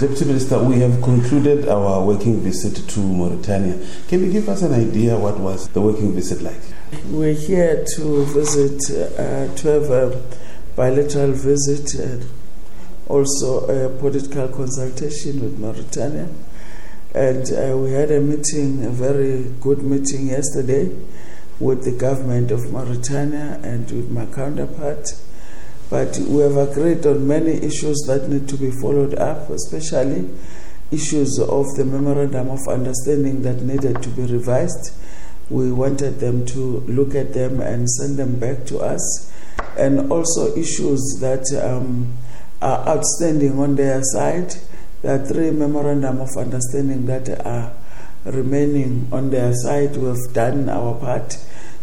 Deputy Minister, we have concluded our working visit to Mauritania. Can you give us an idea what was the working visit like? We're here to visit, uh, to have a bilateral visit and also a political consultation with Mauritania. And uh, we had a meeting, a very good meeting yesterday with the government of Mauritania and with my counterpart. But we have agreed on many issues that need to be followed up, especially issues of the memorandum of understanding that needed to be revised. We wanted them to look at them and send them back to us, and also issues that um, are outstanding on their side. There are three memorandum of understanding that are remaining on their side. We have done our part,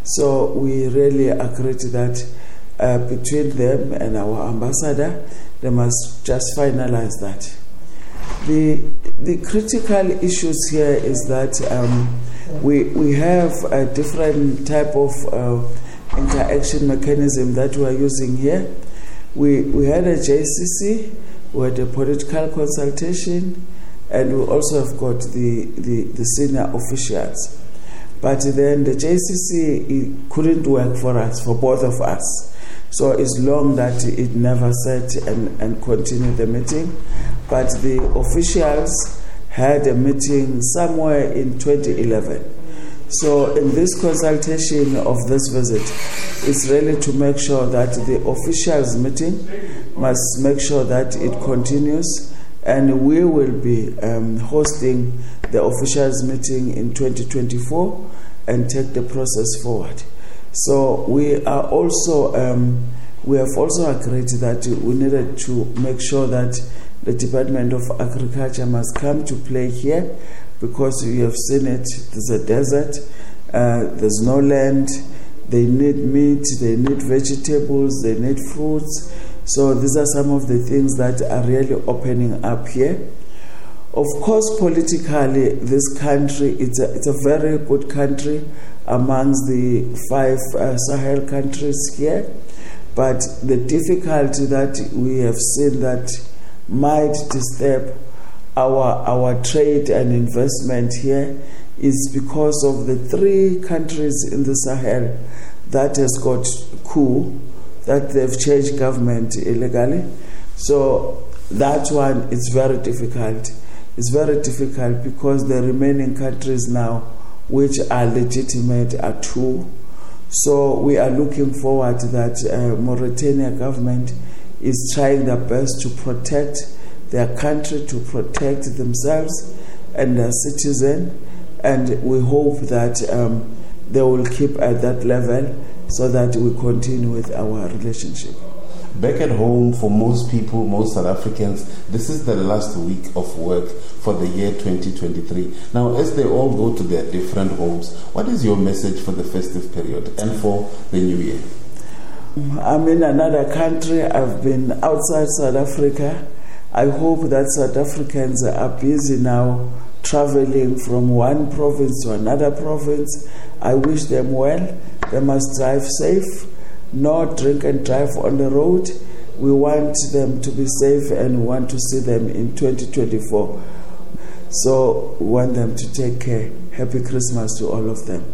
so we really agreed that uh, between them and our ambassador, they must just finalize that. The, the critical issues here is that um, we, we have a different type of uh, interaction mechanism that we are using here. We, we had a JCC, we had a political consultation, and we also have got the, the, the senior officials. But then the JCC couldn't work for us, for both of us. So it's long that it never set and, and continued the meeting. But the officials had a meeting somewhere in 2011. So, in this consultation of this visit, it's really to make sure that the officials' meeting must make sure that it continues, and we will be um, hosting the officials' meeting in 2024 and take the process forward. So we are also um, we have also agreed that we needed to make sure that the Department of Agriculture must come to play here because you have seen it. There's a desert. Uh, there's no land. They need meat. They need vegetables. They need fruits. So these are some of the things that are really opening up here. Of course, politically, this country it's a, it's a very good country amongst the five uh, Sahel countries here. But the difficulty that we have seen that might disturb our, our trade and investment here is because of the three countries in the Sahel that has got coup, that they've changed government illegally. So that one is very difficult. It's very difficult because the remaining countries now which are legitimate are two. So we are looking forward that uh, Mauritania government is trying their best to protect their country, to protect themselves and their citizens, and we hope that um, they will keep at that level so that we continue with our relationship. Back at home, for most people, most South Africans, this is the last week of work for the year 2023. Now, as they all go to their different homes, what is your message for the festive period and for the new year? I'm in another country. I've been outside South Africa. I hope that South Africans are busy now traveling from one province to another province. I wish them well. They must drive safe not drink and drive on the road. We want them to be safe and we want to see them in 2024. So we want them to take care. Happy Christmas to all of them.